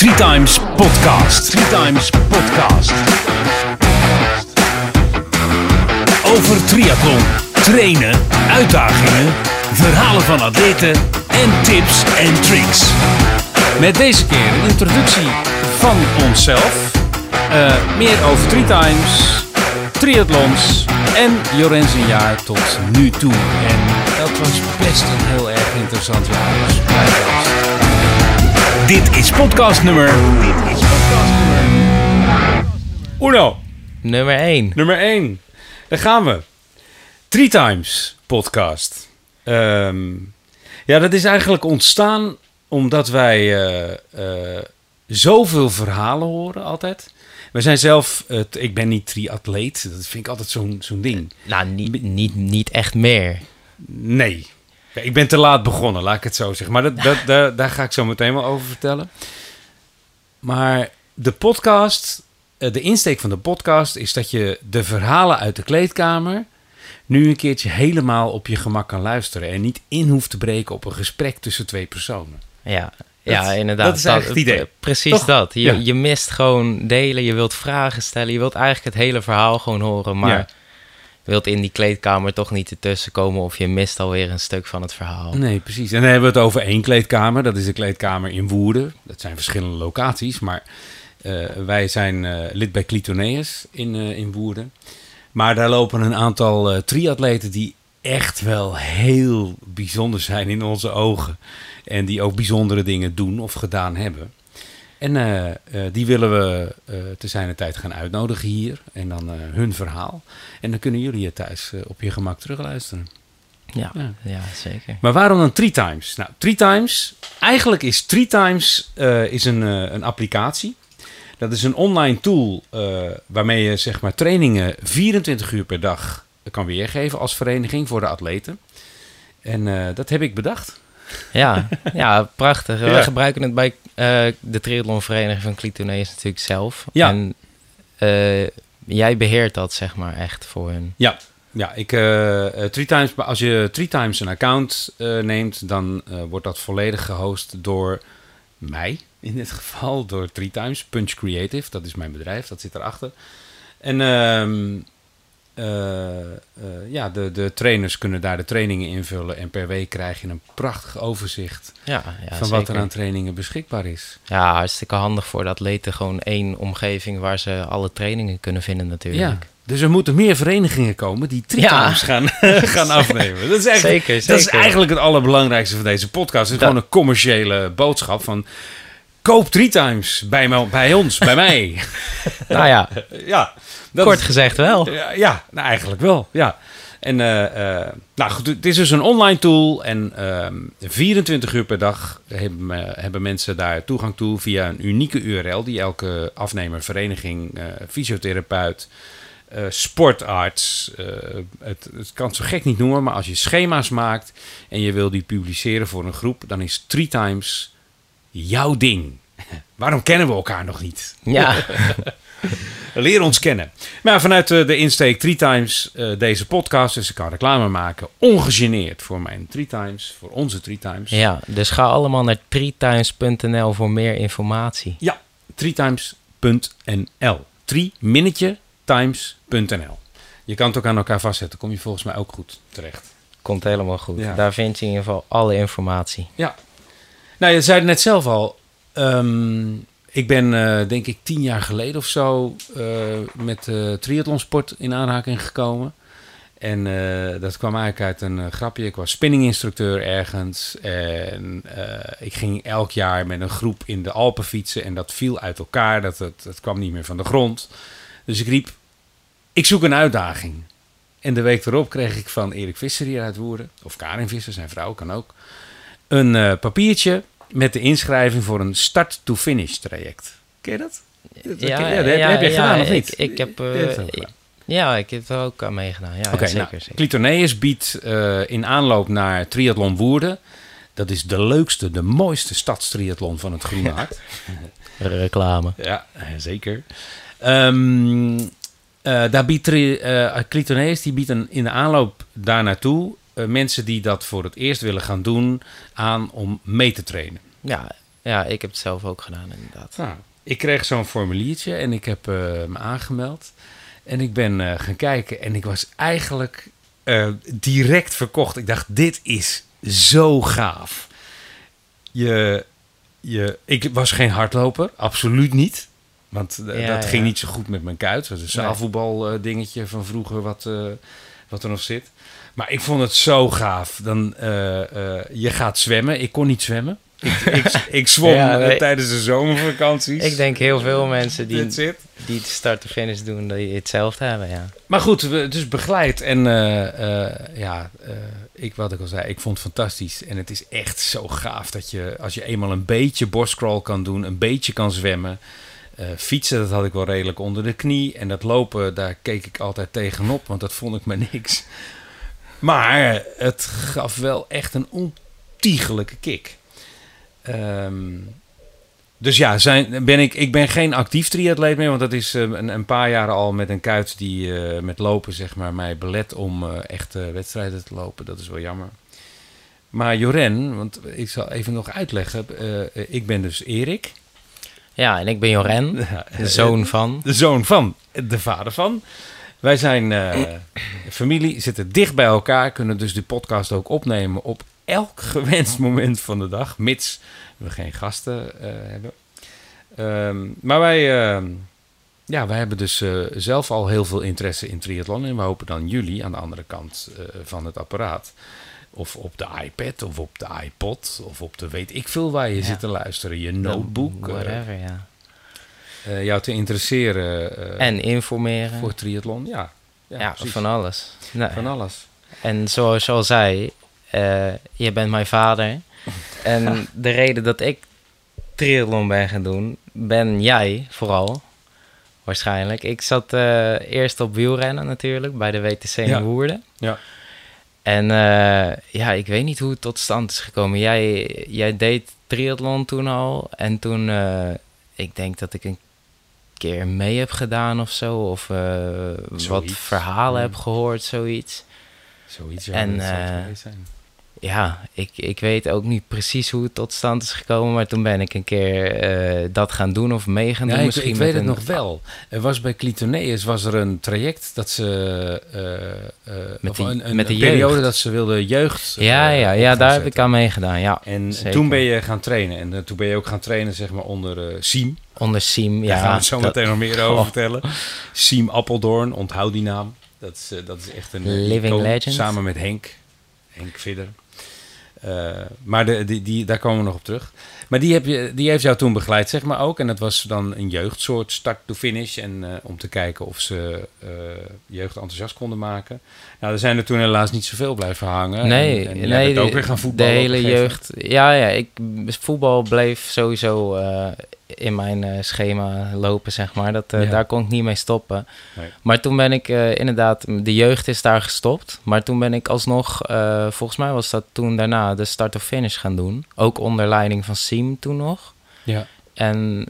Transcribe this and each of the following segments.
Three Times Podcast. Three Times Podcast. Over triathlon, trainen, uitdagingen, verhalen van atleten en tips en tricks. Met deze keer een introductie van onszelf. Eh, meer over Three Times, triathlons en Jorens een jaar tot nu toe. En dat was best een heel erg interessant jaar. Dus blijf. Dit is podcast nummer. Dit is podcast nummer. Uno, Nummer 1. nummer 1. Daar gaan we. Three Times podcast. Ehm, ja, dat is eigenlijk ontstaan omdat wij eh, eh, zoveel verhalen horen altijd. We zijn zelf, ik ben niet triatleet, dat vind ik altijd zo'n zo'n ding. Nou, niet, niet, niet echt meer. Nee. Ja, ik ben te laat begonnen, laat ik het zo zeggen. Maar dat, dat, daar, daar ga ik zo meteen wel over vertellen. Maar de podcast, eh, de insteek van de podcast is dat je de verhalen uit de kleedkamer nu een keertje helemaal op je gemak kan luisteren. En niet in hoeft te breken op een gesprek tussen twee personen. Ja, ja inderdaad. dat is eigenlijk het idee. pre- Precies Toch? dat. Je, Ja. je mist gewoon delen, je wilt vragen stellen, je wilt eigenlijk het hele verhaal gewoon horen, maar Ja. Wilt in die kleedkamer toch niet ertussen komen of je mist alweer een stuk van het verhaal. Nee, precies. En dan hebben we het over één kleedkamer. Dat is de kleedkamer in Woerden. Dat zijn verschillende locaties. Maar eh, wij zijn eh, lid bij Clitoneus in, eh, in Woerden. Maar daar lopen een aantal triatleten die echt wel heel bijzonder zijn in onze ogen. En die ook bijzondere dingen doen of gedaan hebben. En eh, eh, die willen we eh te zijner tijd gaan uitnodigen hier. En dan hun verhaal. En dan kunnen jullie het thuis op je gemak terugluisteren. Ja, Ja. ja. zeker. Maar waarom dan Three Times? Nou, Three Times, eigenlijk is Three Times is een, een applicatie. Dat is een online tool waarmee je zeg maar trainingen 24 uur per dag kan weergeven als vereniging voor de atleten. En dat heb ik bedacht. Ja, ja prachtig. Ja. We gebruiken het bij de triathlonvereniging van Clitoneus natuurlijk zelf. Ja. En eh, jij beheert dat zeg maar echt voor hun. Ja, ja ik, eh, eh, Three Times, als je Three Times een account eh, neemt, dan eh, wordt dat volledig gehost door mij. In dit geval door Three Times, Punch Creative. Dat is mijn bedrijf, dat zit erachter. En ehm, eh, eh, ja, de, de trainers kunnen daar de trainingen invullen. En per week krijg je een prachtig overzicht Ja, ja van wat er aan trainingen beschikbaar is. Ja, hartstikke handig voor de atleten. Gewoon één omgeving waar ze alle trainingen kunnen vinden Ja, natuurlijk. dus er moeten meer verenigingen komen die Ja. Times gaan, gaan afnemen. Dat is Zeker, Dat is eigenlijk het allerbelangrijkste van deze podcast. Het is Dat- gewoon een commerciële boodschap van... Koop Three Times bij, me- bij ons, bij mij. Nou ja, ja, kort is- gezegd wel. ja, ja, nou eigenlijk wel, ja. En eh, eh, nou goed, het is dus een online tool en ehm 24 uur per dag hebben, hebben mensen daar toegang toe via een unieke URL die elke afnemer, vereniging, eh, fysiotherapeut, sportarts, het, het kan het zo gek niet noemen, maar als je schema's maakt en je wil die publiceren voor een groep, dan is Three Times jouw ding. Waarom kennen we elkaar nog niet? Ja, Leer ons kennen. Maar vanuit eh, de insteek Three Times eh, deze podcast, dus ik kan reclame maken, ongegeneerd voor mijn Three Times, voor onze Three Times. ja, dus ga allemaal naar treetimes.nl voor meer informatie. Ja, threetimes.nl. Three minnetje times.nl. Je kan het ook aan elkaar vastzetten, kom je volgens mij ook goed terecht. Komt helemaal goed. Ja. Daar vind je in ieder geval alle informatie. Ja. Nou, je zei het net zelf al. ehm, ik ben, eh, denk ik, tien jaar geleden of zo eh, met eh triathlonsport in aanraking gekomen. En dat kwam eigenlijk uit een grapje. Ik was spinninginstructeur ergens. En ik ging elk jaar met een groep in de Alpen fietsen. En dat viel uit elkaar. Dat, dat, dat kwam niet meer van de grond. Dus ik riep, ik zoek een uitdaging. En de week erop kreeg ik van Erik Visser hier uit Woerden. Of Karin Visser, zijn vrouw, kan ook een papiertje met de inschrijving voor een start-to-finish traject. Ken je dat? Dat- Ja, dat heb, ja, heb je ja, gedaan of ik- niet? ik heb, Je eh, ik-. Ja, ik heb er ook aan meegedaan. Ja, Oké, ja, zeker. nou, zeker. Clitoneus biedt eh, in aanloop naar Triathlon Woerden. Dat is de leukste, de mooiste stadstriathlon van het Groene Hart. Reclame. Ja, eh, zeker. Ehm, eh, daar biedt eh, Clitoneus die biedt een, in de aanloop daar naartoe mensen die dat voor het eerst willen gaan doen aan om mee te trainen. Ja, ja, ik heb het zelf ook gedaan inderdaad. Nou, ik kreeg zo'n formuliertje en ik heb eh, me aangemeld. En ik ben eh, gaan kijken en ik was eigenlijk eh, direct verkocht. Ik dacht, dit is zo gaaf. Je, je, ik was geen hardloper, absoluut niet. Want eh, Ja, dat ja. ging niet zo goed met mijn kuit. Dat is een zaalvoetbal eh, dingetje van vroeger wat, eh, wat er nog zit. Maar ik vond het zo gaaf. Dan, eh, eh, je gaat zwemmen. Ik kon niet zwemmen. Ik, ik, ik zwom Ja, nee. eh, tijdens de zomervakanties. Ik denk heel veel mensen die, die het start-to-finish doen, die hetzelfde hebben, ja. Maar goed, we, dus begeleid. En ja, ik, wat ik al zei, ik vond het fantastisch. En het is echt zo gaaf dat je, als je eenmaal een beetje borstcrawl kan doen, een beetje kan zwemmen. fietsen, dat had ik wel redelijk onder de knie. En dat lopen, daar keek ik altijd tegenop, want dat vond ik maar niks. Maar het gaf wel echt een ontiegelijke kick. Ehm, dus ja, zijn, ben ik, ik ben geen actief triatleet meer, want dat is eh, een, een paar jaar al met een kuit die eh, met lopen zeg maar, mij belet om echt eh, wedstrijden te lopen. Dat is wel jammer. Maar Joren, want ik zal even nog uitleggen. eh, ik ben dus Erik. Ja, en ik ben Joren, de zoon van. De zoon van, de vader van. Wij zijn eh, familie, zitten dicht bij elkaar, kunnen dus die podcast ook opnemen op elk gewenst moment van de dag, mits we geen gasten eh, hebben. Ehm, maar wij, ehm, ja, wij hebben dus eh, zelf al heel veel interesse in triathlon en we hopen dan jullie aan de andere kant van het apparaat. Of op de iPad, of op de iPod, of op de weet ik veel waar je Ja. zit te luisteren. Je notebook. Whatever, ja. Eh, jou te interesseren eh, En informeren. voor triathlon. Ja, ja, van alles. Nee. Van alles. En zoals je al zei, eh, je bent mijn vader. En de reden dat ik triathlon ben gaan doen, ben jij vooral. Waarschijnlijk. Ik zat eerst op wielrennen natuurlijk, bij de WTC in Ja. Woerden. Ja. En ja, ik weet niet hoe het tot stand is gekomen. Jij, jij deed triathlon toen al. En toen, ik denk dat ik een keer mee heb gedaan of zo. Of eh, wat verhalen Mm. heb gehoord, zoiets. Zoiets. En, zou het eh, zijn. Ja, ik, ik weet ook niet precies hoe het tot stand is gekomen. Maar toen ben ik een keer eh, dat gaan doen of mee gaan Ja, doen. ik, misschien ik weet het een- nog wel. Er was bij Clitoneus was er een traject dat ze eh, eh, Met die- een, een, met de een periode dat ze wilden jeugd. Ja, ja, ja daar heb ik aan meegedaan. Ja, En zeker. toen ben je gaan trainen. En toen ben je ook gaan trainen zeg maar onder Siem. onder Siem. Daar Ja, gaan we het zo dat- meteen nog meer over Goh. vertellen. Siem Appeldoorn, onthoud die naam. Dat is, dat is echt een Living legend. Samen met Henk. Henk Vidder. Eh, maar de, die, die, daar komen we nog op terug. Maar die, heb je, die heeft jou toen begeleid, zeg maar ook. En dat was dan een jeugdsoort start to finish. En eh, om te kijken of ze eh, jeugd enthousiast konden maken. Nou, er zijn er toen helaas niet zoveel blijven hangen. Nee, en, en nee bent ook de- weer gaan De voetballen. op hele jeugd. Ja, ja, ik, voetbal bleef sowieso in mijn eh, schema lopen, zeg maar. Dat, eh, Ja. Daar kon ik niet mee stoppen. Nee. Maar toen ben ik eh, inderdaad, de jeugd is daar gestopt. Maar toen ben ik alsnog, volgens mij was dat toen daarna de start of finish gaan doen. Ook onder leiding van Siem toen nog. Ja. En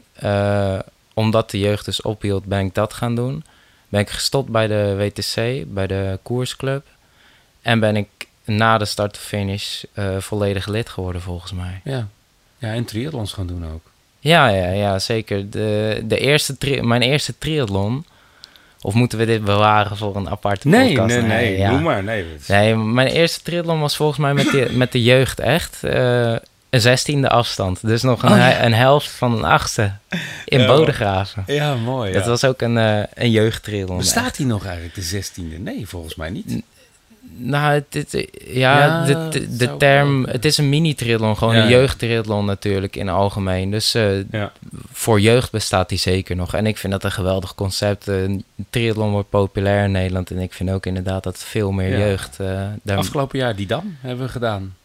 omdat de jeugd dus ophield, ben ik dat gaan doen. Ben ik gestopt bij de WTC, bij de koersclub. En ben ik na de start-to-finish eh, volledig lid geworden, volgens mij. Ja. ja, en triathlons gaan doen ook. Ja, ja, ja zeker. De, de eerste mijn eerste triathlon... Of moeten we dit bewaren voor een aparte Nee, podcast? nee, nee. ja. Doe maar. Nee, is- Nee, mijn eerste triathlon was volgens mij met de, met de jeugd echt. eh, een zestiende afstand. Dus nog een, Oh, ja. een helft van een achtste in Ja, Bodegraven. Ja, mooi. Dat was ook een, eh een jeugdtriathlon. Bestaat die nog eigenlijk, de 16e? Nee, volgens mij niet. Nou, ja, Ja, de, term, het is een mini-triathlon, gewoon Ja, een jeugdtriathlon natuurlijk in het algemeen. Dus eh, Ja. voor jeugd bestaat die zeker nog. En ik vind dat een geweldig concept. Een triathlon wordt populair in Nederland en ik vind ook inderdaad dat veel meer jeugd eh, daar... Afgelopen jaar die Dam hebben we gedaan.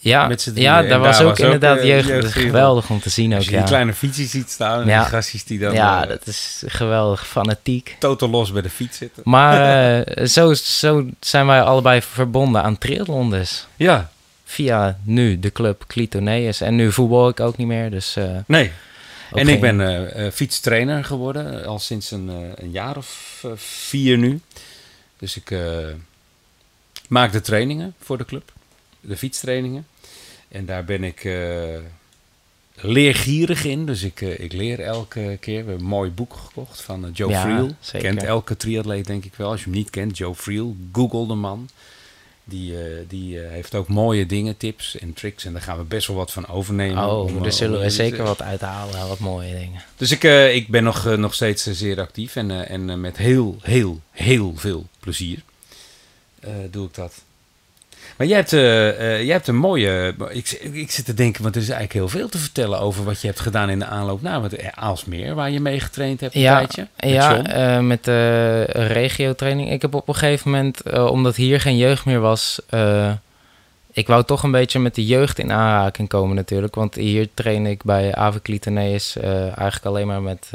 Ja, ja, daar was daar ook was inderdaad eh, jeugd. Geweldig om te zien ook, Als je ja. die kleine fietsjes ziet staan en Ja. die gastjes die dan ja, eh, dat is geweldig fanatiek. totaal los bij de fiets zitten. Maar eh, zo, zo zijn wij allebei verbonden aan triathlon dus. Ja, Via nu de club Clitoneus. En nu voetbal ik ook niet meer, dus... nee. en geen- ik ben fietstrainer geworden, al sinds een, een jaar of vier nu. Dus ik maak de trainingen voor de club, de fietstrainingen. En daar ben ik eh, leergierig in. Dus ik, eh, ik leer elke keer. We hebben een mooi boek gekocht van eh, Joe Ja, Friel. zeker. Kent elke triatleet denk ik wel. Als je hem niet kent, Joe Friel, google de man. Die, die heeft ook mooie dingen, tips en tricks. En daar gaan we best wel wat van overnemen. Oh, om, daar zullen om- we zeker wat uithalen. Wat mooie dingen. Dus ik, ik ben nog, nog steeds zeer actief. En, en met heel, heel, heel veel plezier doe ik dat. Maar jij hebt, eh, eh, jij hebt een mooie... Ik, ik zit te denken, want er is eigenlijk heel veel te vertellen over wat je hebt gedaan in de aanloop naar het Aalsmeer, waar je mee getraind hebt een Ja, tijdje. Met Ja, met de regio-training. Ik heb op een gegeven moment, omdat hier geen jeugd meer was, ik wou toch een beetje met de jeugd in aanraking komen natuurlijk. Want hier train ik bij Avicliteneus eh eigenlijk alleen maar met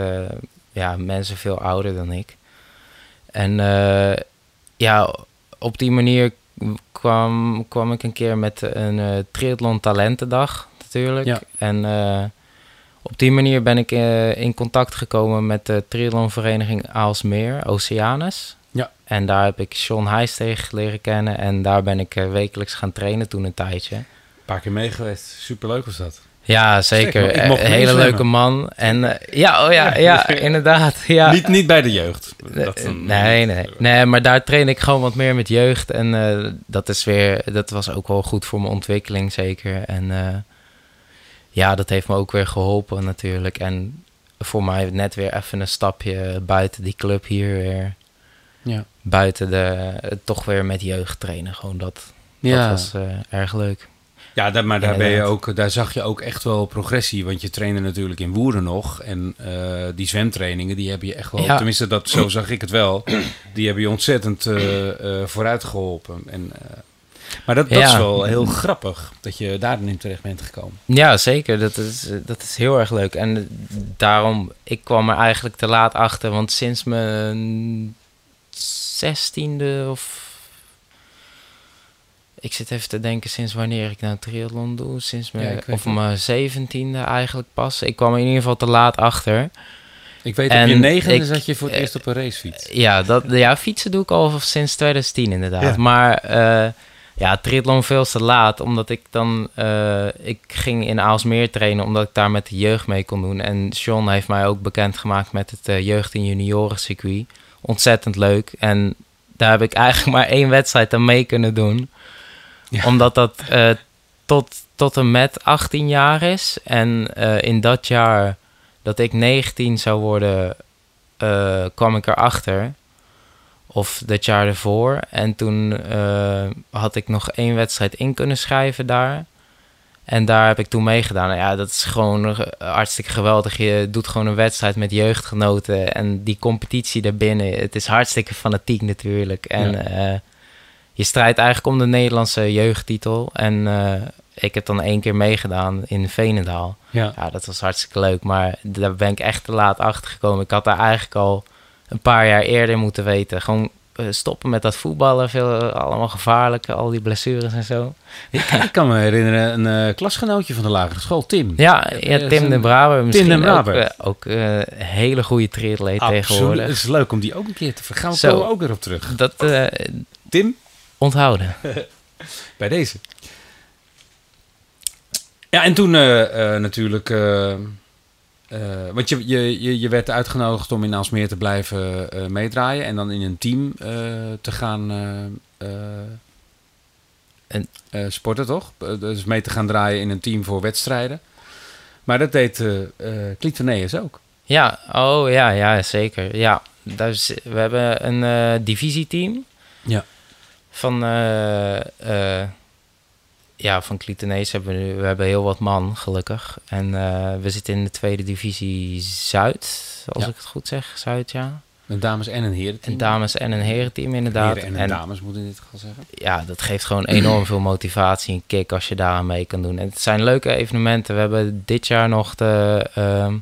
ja, mensen veel ouder dan ik. En ja, op die manier kwam, kwam ik een keer met een eh triathlon talentendag natuurlijk. Ja. En eh, op die manier ben ik eh, in contact gekomen met de triathlonvereniging Aalsmeer, Oceanus. Ja. En daar heb ik Sean Heijsteeg leren kennen. En daar ben ik wekelijks gaan trainen toen een tijdje. Een paar keer mee geweest. Superleuk was dat. Ja, zeker. Een hele leuke man. En eh, ja, oh ja, ja, inderdaad. Ja. Niet, niet bij de jeugd. Eh, Dat nee, nee, nee, maar daar train ik gewoon wat meer met jeugd. En eh, dat is weer, dat was ook wel goed voor mijn ontwikkeling, zeker. En ja, dat heeft me ook weer geholpen natuurlijk. En voor mij net weer even een stapje buiten die club hier weer. Ja. Buiten de, toch weer met jeugd trainen. Gewoon dat, dat was erg leuk. Ja, daar, maar daar, ben je ook, daar zag je ook echt wel progressie. Want je trainde natuurlijk in Woerden nog. En eh, die zwemtrainingen, die hebben je echt wel... Ja. Tenminste, dat, zo zag ik het wel. Die hebben je ontzettend eh, eh, vooruit geholpen. En, maar dat, dat Ja. is wel heel grappig, dat je daarin terecht bent gekomen. Ja, zeker. Dat is, dat is heel erg leuk. En daarom, ik kwam er eigenlijk te laat achter. Want sinds mijn zestiende of... Ik zit even te denken sinds wanneer ik nou triathlon doe. Sinds mijn, of mijn zeventiende eigenlijk pas. Ik kwam in ieder geval te laat achter. Ik weet, En op je negende zat je voor het eh, eerst op een racefiets. Ja, dat, ja, fietsen doe ik al sinds 2010 inderdaad. Ja. Maar eh, ja, triathlon veel te laat. Omdat ik dan... eh, ik ging in Aalsmeer trainen omdat ik daar met de jeugd mee kon doen. En Sean heeft mij ook bekendgemaakt met het jeugd- en juniorencircuit. Ontzettend leuk. En daar heb ik eigenlijk maar één wedstrijd aan mee kunnen doen. Ja. Omdat dat eh, tot, tot en met 18 jaar is. En eh, in dat jaar dat ik 19 zou worden, eh, kwam ik erachter. Of dat jaar ervoor. En toen had ik nog één wedstrijd in kunnen schrijven daar. En daar heb ik toen meegedaan. Nou ja, dat is gewoon hartstikke geweldig. Je doet gewoon een wedstrijd met jeugdgenoten. En die competitie daarbinnen. Het is hartstikke fanatiek natuurlijk. En Ja. Je strijdt eigenlijk om de Nederlandse jeugdtitel. En eh, ik heb dan één keer meegedaan in Veenendaal. Ja. Ja, dat was hartstikke leuk. Maar daar ben ik echt te laat achter gekomen. Ik had daar eigenlijk al een paar jaar eerder moeten weten. Gewoon eh, stoppen met dat voetballen. Veel, allemaal gevaarlijk. Al die blessures en zo. Ik, ik kan me herinneren, een eh, klasgenootje van de lagere school, Tim. Ja, Ja, Tim de Braber. Misschien de ook, Braber. ook een hele goede triatleet tegenwoordig. Het is leuk om die ook een keer te ver- gaan we komen ook weer op terug. Dat Tim, onthouden. bij deze. Ja, en toen eh, eh, natuurlijk... eh, eh, want je, je, je, je werd uitgenodigd om in Aalsmeer te blijven eh, meedraaien... en dan in een team eh, te gaan En- eh, sporten, toch? Dus mee te gaan draaien in een team voor wedstrijden. Maar dat deed Clitoneus ook. Ja, oh ja, ja zeker. Ja, is- we hebben een eh, divisieteam. Ja. Van, eh eh ja, van hebben we nu, we hebben heel wat man, gelukkig. En eh, we zitten in de tweede divisie Zuid, als Ja. ik het goed zeg. Zuid, ja. Een dames- en een herenteam. Een dames- en een herenteam inderdaad. Heren en een dames, moet in dit geval zeggen. ja, dat geeft gewoon enorm veel motivatie en kick als je daaraan mee kan doen. En het zijn leuke evenementen. We hebben dit jaar nog de ehm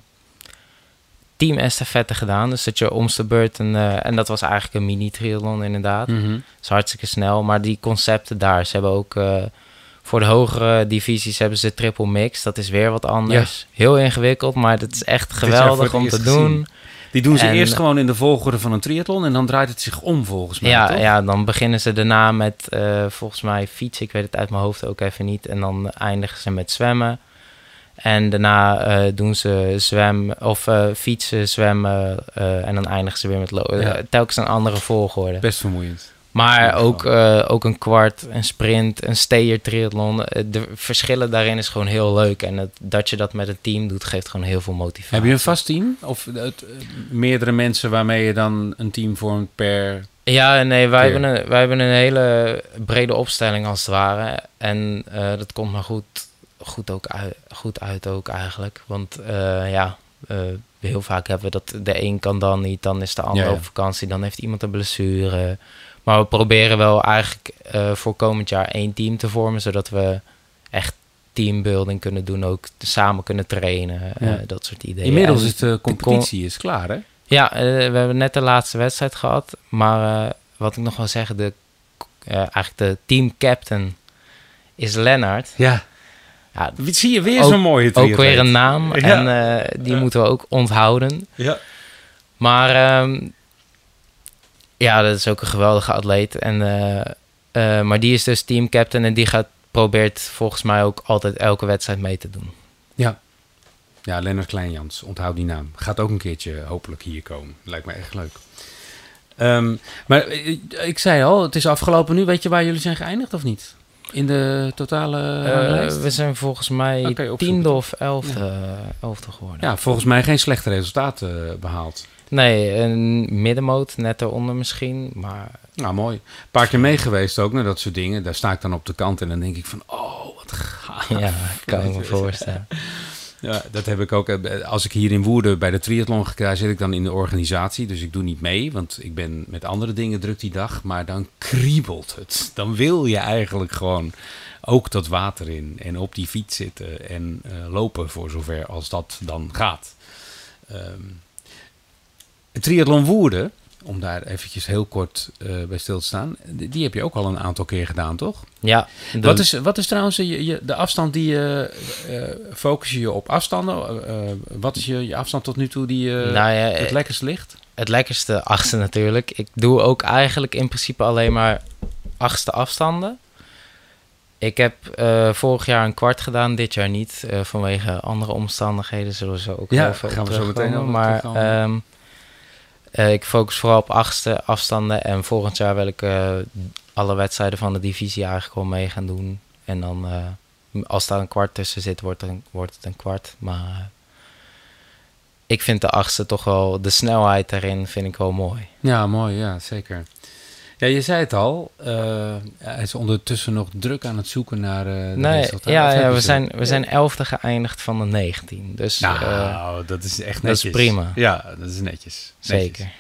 team estafette gedaan. Dus dat je omste beurt een, eh, en dat was eigenlijk een mini triathlon inderdaad. Dat is hartstikke snel. Maar die concepten daar, ze hebben ook eh, voor de hogere divisies hebben ze triple mix. Dat is weer wat anders. Heel ingewikkeld, maar dat is echt geweldig om te doen. Die doen ze En- eerst gewoon in de volgorde van een triathlon en dan draait het zich om volgens mij. Ja, toch? ja, dan beginnen ze daarna met eh, volgens mij fietsen. Ik weet het uit mijn hoofd ook even niet. En dan eindigen ze met zwemmen. En daarna eh, doen ze zwem of eh, fietsen, zwemmen eh, en dan eindigen ze weer met lopen. Ja. telkens een andere volgorde. Best vermoeiend. Maar ook, ook een kwart, een sprint, een steer triathlon. De verschillen daarin is gewoon heel leuk. En het, dat je dat met een team doet, geeft gewoon heel veel motivatie. Heb je een vast team? Of het, meerdere mensen waarmee je dan een team vormt per... Ja, nee, wij hebben, een, wij hebben een hele brede opstelling als het ware. En dat komt maar goed, goed, ook uit, goed uit ook eigenlijk. Want eh, ja, eh, heel vaak hebben we dat de een kan dan niet, dan is de ander Ja, ja. op vakantie, dan heeft iemand een blessure. Maar we proberen wel eigenlijk eh, voor komend jaar één team te vormen, zodat we echt teambuilding kunnen doen, ook samen kunnen trainen, Ja. dat soort ideeën. Inmiddels En is de competitie is klaar, hè? ja, we hebben net de laatste wedstrijd gehad. Maar wat ik nog wil zeggen, de, eigenlijk de team captain is Lennart. Ja. Ja, Zie je weer Ook- zo'n mooie ook triatleet. weer een naam. Ja. En eh, die Ja. moeten we ook onthouden. Ja. Maar ehm, ja, dat is ook een geweldige atleet. En, eh, eh, maar die is dus team captain en die gaat, probeert volgens mij ook altijd elke wedstrijd mee te doen. Ja. Ja, Lennart Kleinjans, onthoud die naam. Gaat ook een keertje hopelijk hier komen. Lijkt me echt leuk. Ehm, maar ik zei al, het is afgelopen nu. Weet je waar jullie zijn geëindigd of niet? In de totale Eh, we zijn volgens mij opzoeken. tiende of elfde, elfde geworden. Ja, volgens mij geen slechte resultaten eh, behaald. Nee, een middenmoot, net eronder misschien. Maar Nou, mooi. Een paar keer mee geweest ook naar dat soort dingen. Daar sta ik dan op de kant en dan denk ik van, oh, wat gaaf. ja, kan ik me voorstellen. Ja, dat heb ik ook. eh, Als ik hier in Woerden bij de triathlon ga, zit ik dan in de organisatie. Dus ik doe niet mee, want ik ben met andere dingen druk die dag. Maar dan kriebelt het. Dan wil je eigenlijk gewoon ook dat water in. En op die fiets zitten en eh, lopen voor zover als dat dan gaat. Het triathlon Woerden, om daar eventjes heel kort eh, bij stil te staan. Die heb je ook al een aantal keer gedaan, toch? Ja, Wat is, wat is trouwens je, je, de afstand die je... eh, focus je je op afstanden? Eh, eh, wat is je, je afstand tot nu toe die je nou ja, het eh, lekkerst ligt? het lekkerste achtste natuurlijk. Ik doe ook eigenlijk in principe alleen maar achtste afstanden. Ik heb eh, vorig jaar een kwart gedaan, dit jaar niet. eh, vanwege andere omstandigheden zullen we zo ook Ja, gaan we zo meteen Maar. Eh, ik focus vooral op achtste afstanden. En volgend jaar wil ik eh, alle wedstrijden van de divisie eigenlijk wel mee gaan doen. En dan, eh, als daar een kwart tussen zit, wordt, een, wordt het een kwart. Maar ik vind de achtste toch wel, de snelheid daarin vind ik wel mooi. Ja, mooi. Ja, zeker. Ja, je zei het al. eh, hij is ondertussen nog druk aan het zoeken naar eh de Nee, resultaten. ja, ja we, zijn, we zijn elfde geëindigd van de 19. Dus eh, Nou, dat is echt dat netjes. is prima. Ja, dat is netjes. Netjes. zeker.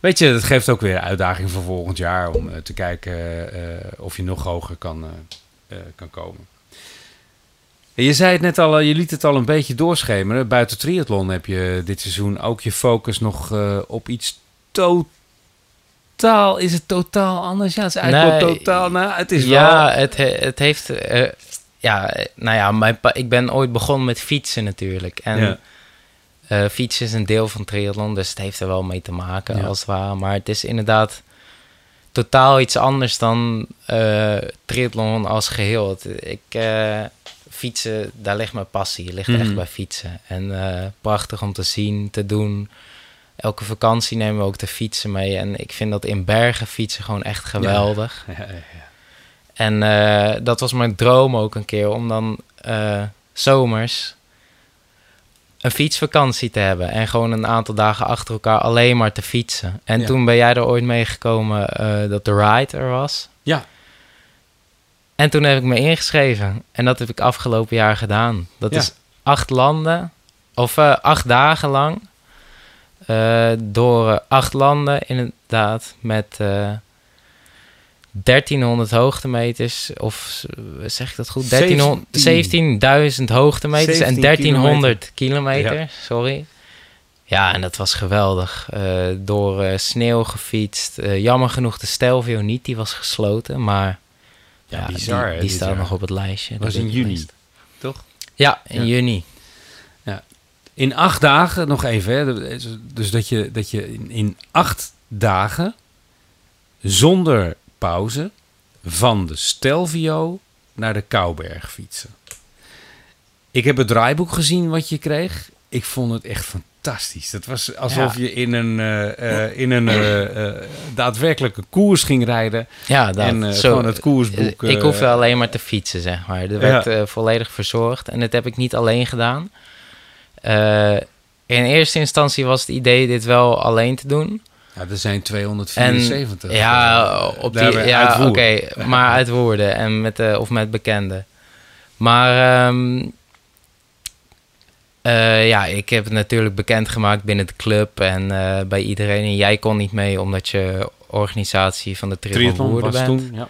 Weet je, dat geeft ook weer uitdaging voor volgend jaar om eh, te kijken eh, of je nog hoger kan, eh, eh, kan komen. En je zei het net al, eh, je liet het al een beetje doorschemeren. Buiten triathlon heb je dit seizoen ook je focus nog eh, op iets totaal. Is het totaal anders? Ja, het is eigenlijk wel Nee, totaal. Nou, het is wel. Ja, het, he- het heeft... eh, ja, nou ja, mijn pa- ik ben ooit begonnen met fietsen natuurlijk. En Ja. eh, fietsen is een deel van triathlon, dus het heeft er wel mee te maken Ja. als het ware. Maar het is inderdaad totaal iets anders dan eh triathlon als geheel. Het- ik, eh, fietsen, daar ligt mijn passie. ligt Mhm. echt bij fietsen. En eh, prachtig om te zien, te doen. Elke vakantie nemen we ook de fietsen mee. En ik vind dat in bergen fietsen gewoon echt geweldig. Ja, ja, ja. En eh, dat was mijn droom ook een keer, om dan eh, zomers een fietsvakantie te hebben. En gewoon een aantal dagen achter elkaar alleen maar te fietsen. En toen ben jij er ooit meegekomen eh dat de ride er was. Ja. En toen heb ik me ingeschreven. En dat heb ik afgelopen jaar gedaan. Dat is acht landen, of acht dagen lang. Eh, door eh, acht landen, inderdaad. Met eh 1300 hoogtemeters. Of zeg ik dat goed? 1300 17.000 hoogtemeters en 17 1300 kilometer. Sorry. Ja, en dat was geweldig. Door sneeuw gefietst. Jammer genoeg de Stelvio niet, die was gesloten. Maar Ja, ja, bizar, die, staat nog op het lijstje. was Dat in ik juni, toch? Ja, in Ja. juni. In acht dagen, nog even, hè, dus dat je, dat je in, acht dagen zonder pauze van de Stelvio naar de Kouberg fietsen. Ik heb het draaiboek gezien wat je kreeg. Ik vond het echt fantastisch. Het was alsof Ja. je in een, eh, eh, in een eh, daadwerkelijke koers ging rijden. Ja, dat, en zo, gewoon het koersboek. ik hoefde alleen maar te fietsen, zeg maar. Er werd volledig verzorgd. En dat heb ik niet alleen gedaan. Eh, in eerste instantie was het idee dit wel alleen te doen. Ja, er zijn 274. Ja, eh, op die, ja oké, maar uit woorden en met, eh, of met bekenden. Maar ehm, eh, ja, ik heb het natuurlijk bekendgemaakt binnen de club en eh, bij iedereen. En jij kon niet mee omdat je organisatie van de Triathlon was bent. toen, ja.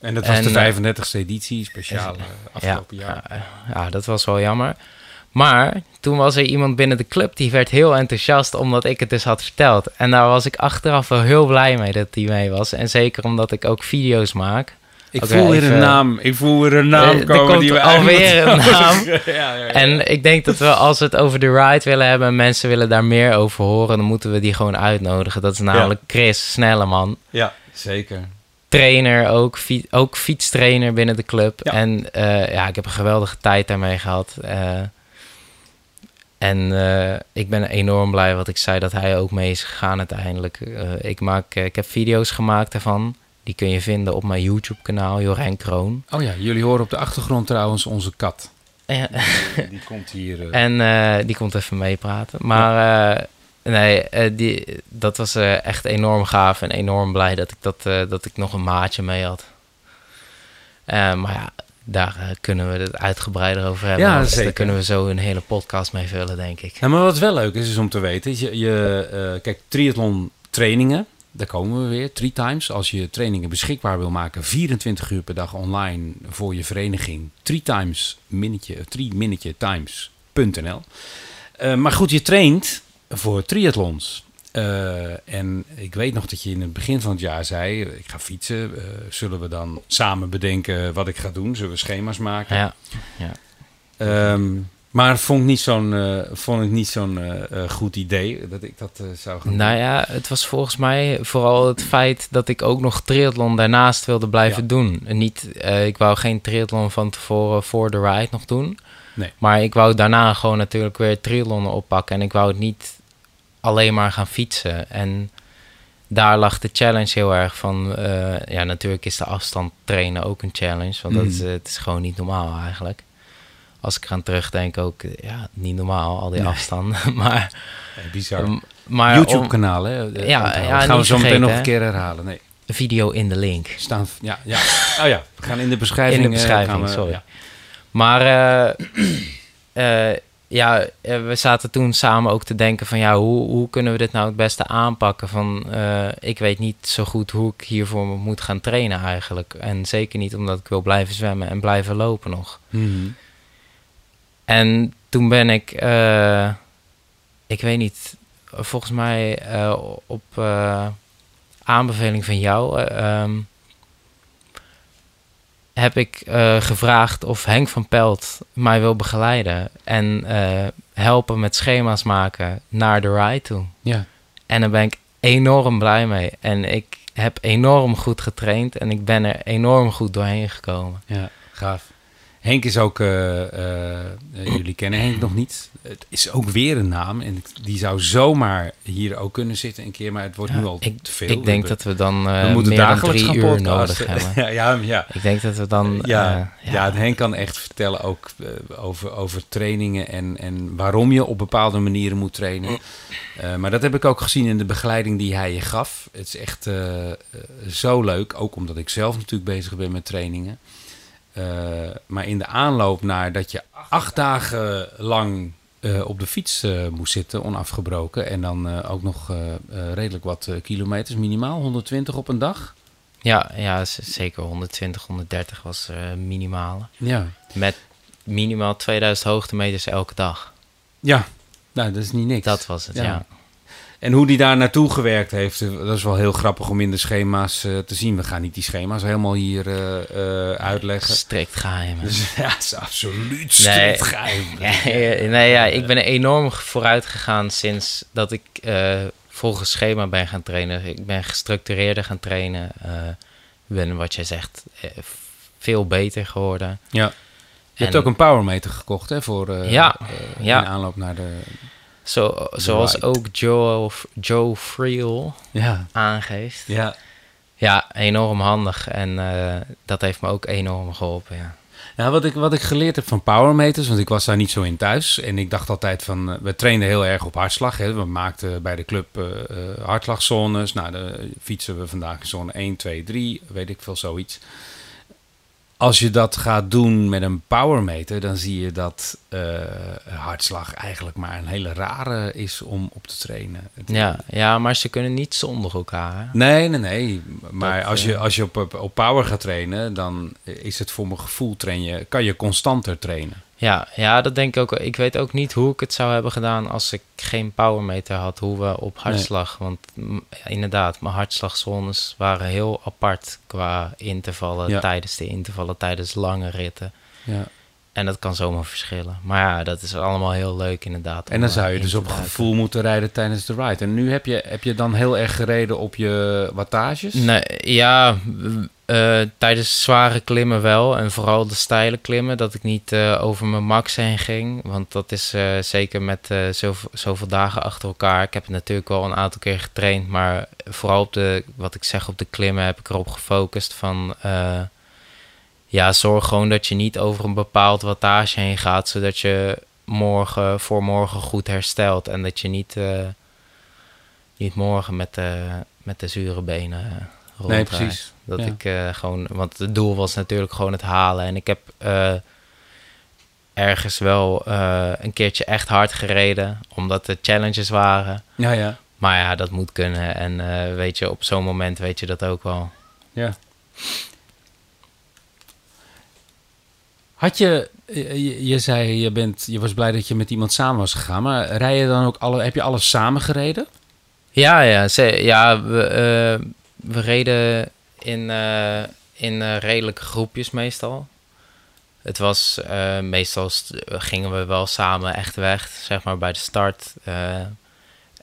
En dat was En, de eh, 35e editie, speciaal eh, afgelopen jaar. Ja, ja, dat was wel jammer. Maar toen was er iemand binnen de club die werd heel enthousiast omdat ik het dus had verteld. En daar was ik achteraf wel heel blij mee dat die mee was. En zeker omdat ik ook video's maak. Ik voel weer even- een naam. Ik voel weer een naam Eh, er komen komt die we alweer een naam. ja, ja, ja. En ik denk dat we als we het over de ride willen hebben en mensen willen daar meer over horen, dan moeten we die gewoon uitnodigen. Dat is namelijk Chris Snelleman. ja, zeker. Trainer ook, ook fietstrainer binnen de club. En eh, ja, ik heb een geweldige tijd daarmee gehad. Eh, en eh, ik ben enorm blij wat ik zei dat hij ook mee is gegaan uiteindelijk. Eh, ik, maak, eh, ik heb video's gemaakt daarvan. Die kun je vinden op mijn YouTube kanaal, Jorijn Kroon. Oh ja, jullie horen op de achtergrond trouwens onze kat. Ja. Die komt hier. En die komt even meepraten. Maar nee, die, dat was echt enorm gaaf en enorm blij dat ik, dat, dat ik nog een maatje mee had. Maar ja, daar eh, kunnen we het uitgebreider over hebben. Ja, want zeker. Daar kunnen we zo een hele podcast mee vullen, denk ik. Ja, maar wat wel leuk is, is om te weten. is Je, je, eh, kijk, triathlon trainingen, daar komen we weer. Three times. Als je trainingen beschikbaar wil maken, 24 uur per dag online voor je vereniging. Three times, minnetje, three minnetje times.nl. Eh, maar goed, je traint voor triathlons. Eh, en ik weet nog dat je in het begin van het jaar zei: ik ga fietsen. Eh, zullen we dan samen bedenken wat ik ga doen? Zullen we schema's maken? Ja, Ehm, maar vond ik niet zo'n eh, vond ik niet zo'n eh, eh, goed idee dat ik dat eh, zou gaan nou ja, het was volgens mij vooral het feit dat ik ook nog triathlon daarnaast wilde blijven Ja. doen. En niet, eh, ik wou geen triathlon van tevoren voor de ride nog doen. Nee. Maar ik wou daarna gewoon natuurlijk weer triathlon oppakken. En ik wou het niet alleen maar gaan fietsen. En daar lag de challenge heel erg van. eh, ja, natuurlijk is de afstand trainen ook een challenge. Want dat is, Mhm. eh, het is gewoon niet normaal eigenlijk. Als ik eraan terugdenk ook, eh, ja, niet normaal, al die Nee. afstanden. maar Eh, bizar. um, maar om- YouTube-kanaal, hè? eh, Ja, gaan we zo meteen nog een keer herhalen. Nee, video in de link. staan. Ja, ja. Oh ja, we gaan in de beschrijving. In de eh, beschrijving, gaan we- sorry. ja. Maar eh, eh, ja, eh, we zaten toen samen ook te denken van ja, hoe, hoe kunnen we dit nou het beste aanpakken? Van eh, ik weet niet zo goed hoe ik hiervoor moet gaan trainen eigenlijk. En zeker niet omdat ik wil blijven zwemmen en blijven lopen nog. Mhm. En toen ben ik, eh, ik weet niet, volgens mij op aanbeveling van jou, eh, ehm, heb ik eh, gevraagd of Henk van Pelt mij wil begeleiden en eh, helpen met schema's maken naar de ride toe. Ja. En daar ben ik enorm blij mee. En ik heb enorm goed getraind en ik ben er enorm goed doorheen gekomen. Ja, gaaf. Henk is ook, eh, eh, eh, jullie kennen Henk nog niet. Het is ook weer een naam. En die zou zomaar hier ook kunnen zitten een keer. Maar het wordt nu al ik, te veel. ik denk We- dat we dan we moeten meer dan dagelijks drie gaan uur nodig hebben. ja, ja, ja. Ik denk dat we dan... Ja, ja. Henk kan echt vertellen ook over, over trainingen en, en waarom je op bepaalde manieren moet trainen. Maar dat heb ik ook gezien in de begeleiding die hij je gaf. Het is echt zo leuk, ook omdat ik zelf natuurlijk bezig ben met trainingen. Eh, maar in de aanloop naar dat je acht dagen lang eh, op de fiets eh, moest zitten, onafgebroken. En dan ook nog redelijk wat kilometers, minimaal 120 op een dag. ja, ja, zeker 120, 130 was minimale. Ja. Met minimaal 2000 hoogtemeters elke dag. Ja, nou, dat is niet niks. Dat was het, Ja. ja. En hoe die daar naartoe gewerkt heeft, eh, dat is wel heel grappig om in de schema's eh, te zien. We gaan niet die schema's helemaal hier eh, uitleggen. Strikt geheim. Dus ja, het is absoluut Nee. strikt geheim. Nee, nee, ja, ik ben enorm vooruit gegaan sinds dat ik volgens schema ben gaan trainen. Ik ben gestructureerder gaan trainen. ben, wat jij zegt, veel beter geworden. Ja. Je hebt ook een powermeter gekocht, hè? Voor, Ja, ja. in aanloop naar de... Zo, zoals ook Joe, Joe Friel Ja, aangeeft. ja. Ja, enorm handig. En eh, dat heeft me ook enorm geholpen, ja. Ja, wat ik, wat ik geleerd heb van powermeters, want ik was daar niet zo in thuis. En ik dacht altijd van, eh, we trainden heel erg op hartslag. Hè. We maakten bij de club eh, hartslagzones. Nou, dan fietsen we vandaag in zone 1, 2, 3, weet ik veel, zoiets. Als je dat gaat doen met een powermeter, dan zie je dat eh, hartslag eigenlijk maar een hele rare is om op te trainen. Ja, ja, maar ze kunnen niet zonder elkaar. hè? Nee, nee, nee. Maar Dat, als, je, eh, als je op, op, op power gaat trainen, dan is het voor mijn gevoel train je, kan je constanter trainen. Ja, ja, dat denk ik ook. Ik weet ook niet hoe ik het zou hebben gedaan als ik geen powermeter had, hoe we op hartslag. Want inderdaad, mijn hartslagzones waren heel apart qua intervallen Ja. tijdens de intervallen, tijdens lange ritten. Ja. En dat kan zomaar verschillen. Maar ja, dat is allemaal heel leuk inderdaad. En dan eh, zou je dus op gevoel moeten rijden tijdens de ride. En nu heb je, heb je dan heel erg gereden op je wattages? Nee, ja, eh, tijdens zware klimmen wel. En vooral de steile klimmen, dat ik niet eh, over mijn max heen ging. Want dat is zeker met zoveel, zoveel dagen achter elkaar. Ik heb het natuurlijk wel een aantal keer getraind. Maar vooral op de, wat ik zeg, op de klimmen heb ik erop gefocust van... ja, zorg gewoon dat je niet over een bepaald wattage heen gaat. Zodat je morgen voor morgen goed herstelt. En dat je niet, eh, niet morgen met de, met de zure benen eh, Nee, rondrijdt. precies. Dat Ja. ik eh, gewoon, want het doel was natuurlijk gewoon het halen. En ik heb ergens wel een keertje echt hard gereden, omdat er challenges waren. Ja, ja. Maar ja, dat moet kunnen. En weet je, op zo'n moment weet je dat ook wel. ja. Had je, je, je zei, je, bent, je was blij dat je met iemand samen was gegaan, maar rij je dan ook alle, heb je alles samen gereden? Ja, ja, ze, ja we, eh, we reden in, eh, in eh, redelijke groepjes meestal. Het was eh, meestal st- gingen we wel samen echt weg, zeg maar bij de start.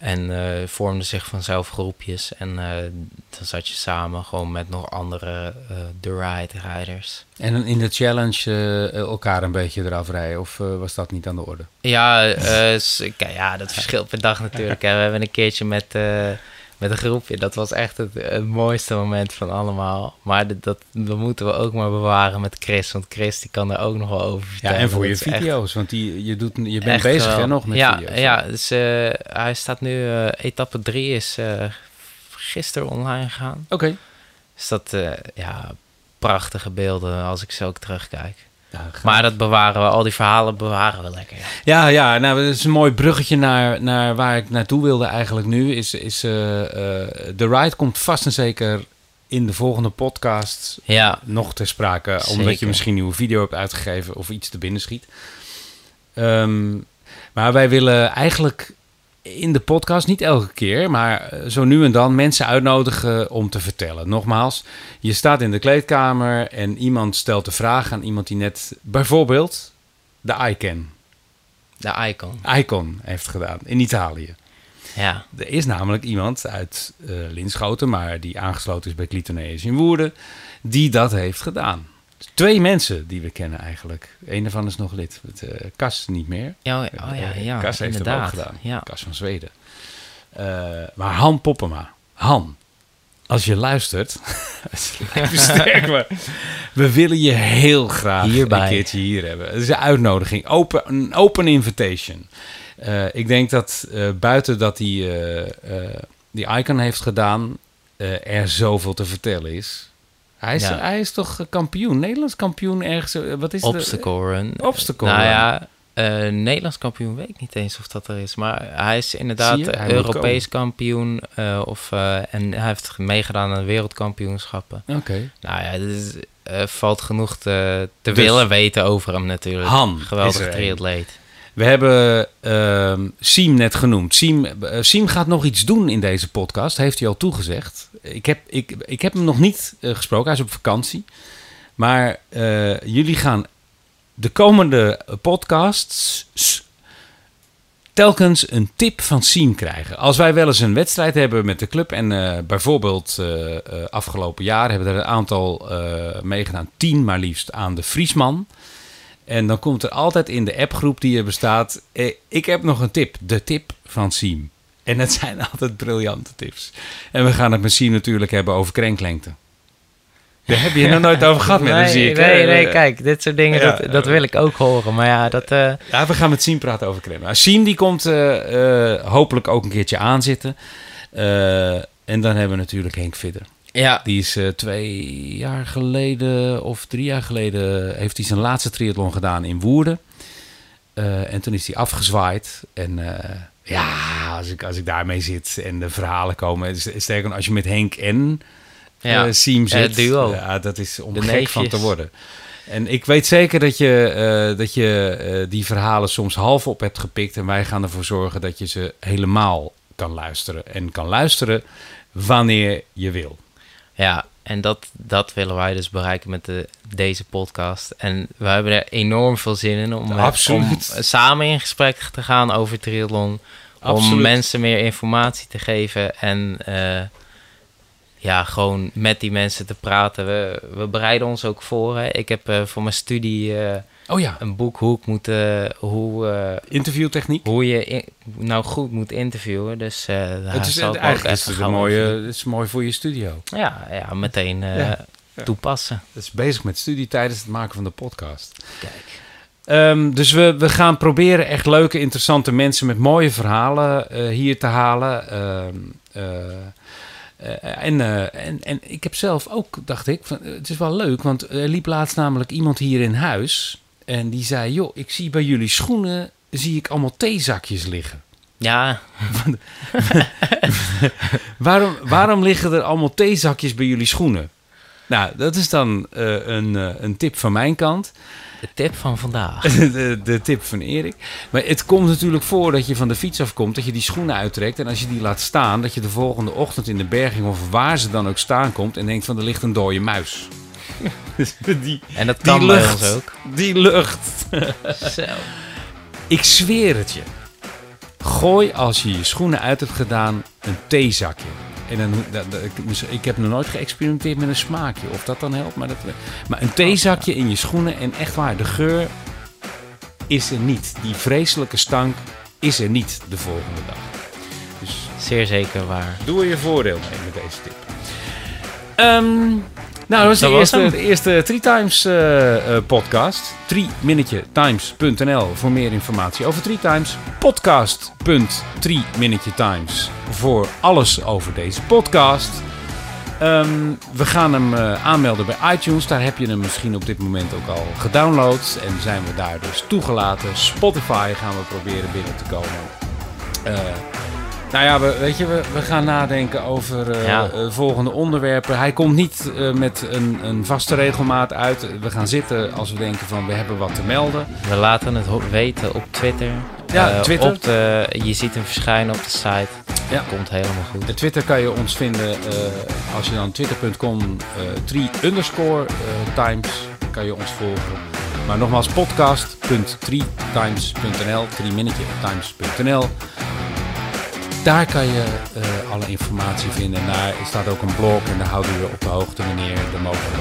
En eh, vormden zich vanzelf groepjes. En eh, dan zat je samen gewoon met nog andere eh de ride rijders. En in de challenge elkaar een beetje eraf rijden, of was dat niet aan de orde? Ja, ja, dat verschilt per dag natuurlijk. Hè. We hebben een keertje met, met een groepje. Dat was echt het, het mooiste moment van allemaal. Maar dat, dat, dat moeten we ook maar bewaren met Chris. Want Chris die kan er ook nog wel over Ja, vertellen. en voor je echt- video's, want die, je, doet, je bent bezig hè, nog met ja, video's. Ja, dus eh, hij staat nu, eh, etappe 3 is eh, gisteren online gegaan. Oké. Dus dat, ja, prachtige beelden als ik zo ook terugkijk. Ja. Maar dat bewaren we, al die verhalen bewaren we lekker. Ja. Ja, nou, dat is een mooi bruggetje naar, naar waar ik naartoe wilde eigenlijk nu. Is, is eh, eh, de ride komt vast en zeker in de volgende podcast ja. nog ter sprake. Omdat je misschien een nieuwe video hebt uitgegeven of iets te binnen schiet. Ehm, maar wij willen eigenlijk in de podcast, niet elke keer, maar eh, zo nu en dan mensen uitnodigen om te vertellen. Nogmaals, je staat in de kleedkamer en iemand stelt de vraag aan iemand die net bijvoorbeeld de Icon, De icon. Icon heeft gedaan in Italië. Ja. Er is namelijk iemand uit eh Linschoten, maar die aangesloten is bij Clitoneus in Woerden, die dat heeft gedaan. Twee mensen die we kennen eigenlijk. Eén daarvan is nog lid. Het, eh, Kas niet meer. Ja, oh ja, Eh, ja, Kas heeft inderdaad. hem ook gedaan. Ja. Kas van Zweden. Eh, maar Han Poppema. Han, als je luistert. het sterk, maar we willen je heel graag Hierbij. een keertje hier hebben. Het is een uitnodiging. Open, een open invitation. Eh, ik denk dat eh, buiten dat hij eh, eh, die icon heeft gedaan, eh, er zoveel te vertellen is. Hij is, Ja. hij is toch kampioen, Nederlands kampioen ergens. eh, Wat is het? Obstacle run. Obstacle Nou run. ja, eh, Nederlands kampioen weet ik niet eens of dat er is. Maar hij is inderdaad? Hij Europees kampioen. eh, of, eh, en hij heeft meegedaan aan wereldkampioenschappen. Oké. Nou ja, eh, valt genoeg te, te Dus- willen weten over hem natuurlijk. Han Geweldig triatleet. We hebben ehm Siem net genoemd. Siem, eh, Siem gaat nog iets doen in deze podcast, heeft hij al toegezegd. Ik heb, ik, ik heb hem nog niet eh, gesproken, hij is op vakantie. Maar eh, jullie gaan de komende podcasts telkens een tip van Siem krijgen. Als wij wel eens een wedstrijd hebben met de club en eh, bijvoorbeeld eh, afgelopen jaar hebben er een aantal meegedaan, tien maar liefst, aan de Friesman. En dan komt er altijd in de appgroep die er bestaat... ik heb nog een tip. De tip van Siem. En het zijn altijd briljante tips. En we gaan het met Siem natuurlijk hebben over krenklengte. Daar heb je het nog nooit over gehad met nee, zie ik. nee, nee, kijk, dit soort dingen, Ja, dat, dat eh, wil ik ook horen. Maar ja, dat... eh, Ja, we gaan met Siem praten over crème. Nou, Siem die komt eh, hopelijk ook een keertje aanzitten. Eh, en dan hebben we natuurlijk Henk Vidder. ja, Die is twee jaar geleden of drie jaar geleden... heeft hij zijn laatste triathlon gedaan in Woerden. Eh, en toen is hij afgezwaaid. En eh, ja, als ik, als ik daarmee zit en de verhalen komen... is- Sterker nog, als je met Henk en ja. eh, Siem Ja, zit... het duo. Ja, dat is om De gek van te worden. En ik weet zeker dat je, eh, dat je eh, die verhalen soms half op hebt gepikt. En wij gaan ervoor zorgen dat je ze helemaal kan luisteren. En kan luisteren wanneer je wil. Ja, en dat, dat willen wij dus bereiken met de, deze podcast. En we hebben er enorm veel zin in om, eh, om samen in gesprek te gaan over triathlon. Om mensen meer informatie te geven en eh, ja, gewoon met die mensen te praten. We, we bereiden ons ook voor. Hè. Ik heb eh, voor mijn studie Oh ja, een boek hoe ik moet, eh, hoe, eh, interviewtechniek. hoe je in- nou goed moet interviewen. Dus daar Het is, eigenlijk is het een mooie, het is mooi voor je studio. Ja, ja, meteen Ja. toepassen. Het is bezig met studie tijdens het maken van de podcast. Kijk. Ehm, dus we, we gaan proberen echt leuke, interessante mensen met mooie verhalen hier te halen. Ehm, eh, eh, en, en, en ik heb zelf ook, dacht ik, van, het is wel leuk, want er liep laatst namelijk iemand hier in huis. En die zei, joh, ik zie bij jullie schoenen, zie ik allemaal theezakjes liggen. Ja, Waarom, waarom liggen er allemaal theezakjes bij jullie schoenen? Nou, dat is dan eh, een, eh, een tip van mijn kant. de tip van vandaag. de, de tip van Erik. Maar het komt natuurlijk voor dat je van de fiets afkomt, dat je die schoenen uittrekt. En als je die laat staan, dat je de volgende ochtend in de berging of waar ze dan ook staan komt en denkt van er ligt een dode muis. Die, En dat die kan bij lucht, ons ook. die lucht. Zo. Ik zweer het je. Gooi als je je schoenen uit hebt gedaan een theezakje. En dan, dat, dat- ik, ik heb nog nooit geëxperimenteerd met een smaakje. Of dat dan helpt. Maar, dat, maar een theezakje in je schoenen. En echt waar, de geur is er niet. Die vreselijke stank is er niet de volgende dag. Dus Zeer zeker waar. doe er je voordeel mee met deze tip. Ehm, nou, dat was de, was eerste, de eerste Three Times eh, eh, podcast. 3minutetimes.nl voor meer informatie over Three Times. Podcast.3minutetimes voor alles over deze podcast. Ehm, we gaan hem eh, aanmelden bij iTunes. Daar heb je hem misschien op dit moment ook al gedownload. En zijn we daar dus toegelaten. Spotify gaan we proberen binnen te komen. Eh, nou ja, we, weet je, we, we gaan nadenken over eh, Ja. eh, volgende onderwerpen. Hij komt niet eh, met een, een vaste regelmaat uit. We gaan zitten als we denken van we hebben wat te melden. We laten het weten op Twitter. Ja, Twitter. Op de, je ziet hem verschijnen op de site. Ja. Komt helemaal goed. De Twitter kan je ons vinden als je dan twitter.com eh 3 underscore eh, times kan je ons volgen. Maar nogmaals podcast.3times.nl 3 minnetje times.nl Daar kan je eh, alle informatie vinden. En daar staat ook een blog en daar houden we op de hoogte wanneer er mogelijk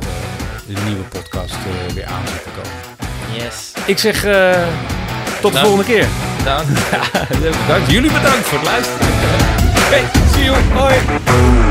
eh, de nieuwe podcast eh, weer aan zit te komen. Yes. Ik zeg eh, tot de Dank. volgende keer. Dank. Bedankt. Jullie bedankt voor het luisteren. Oké, see you. Hoi.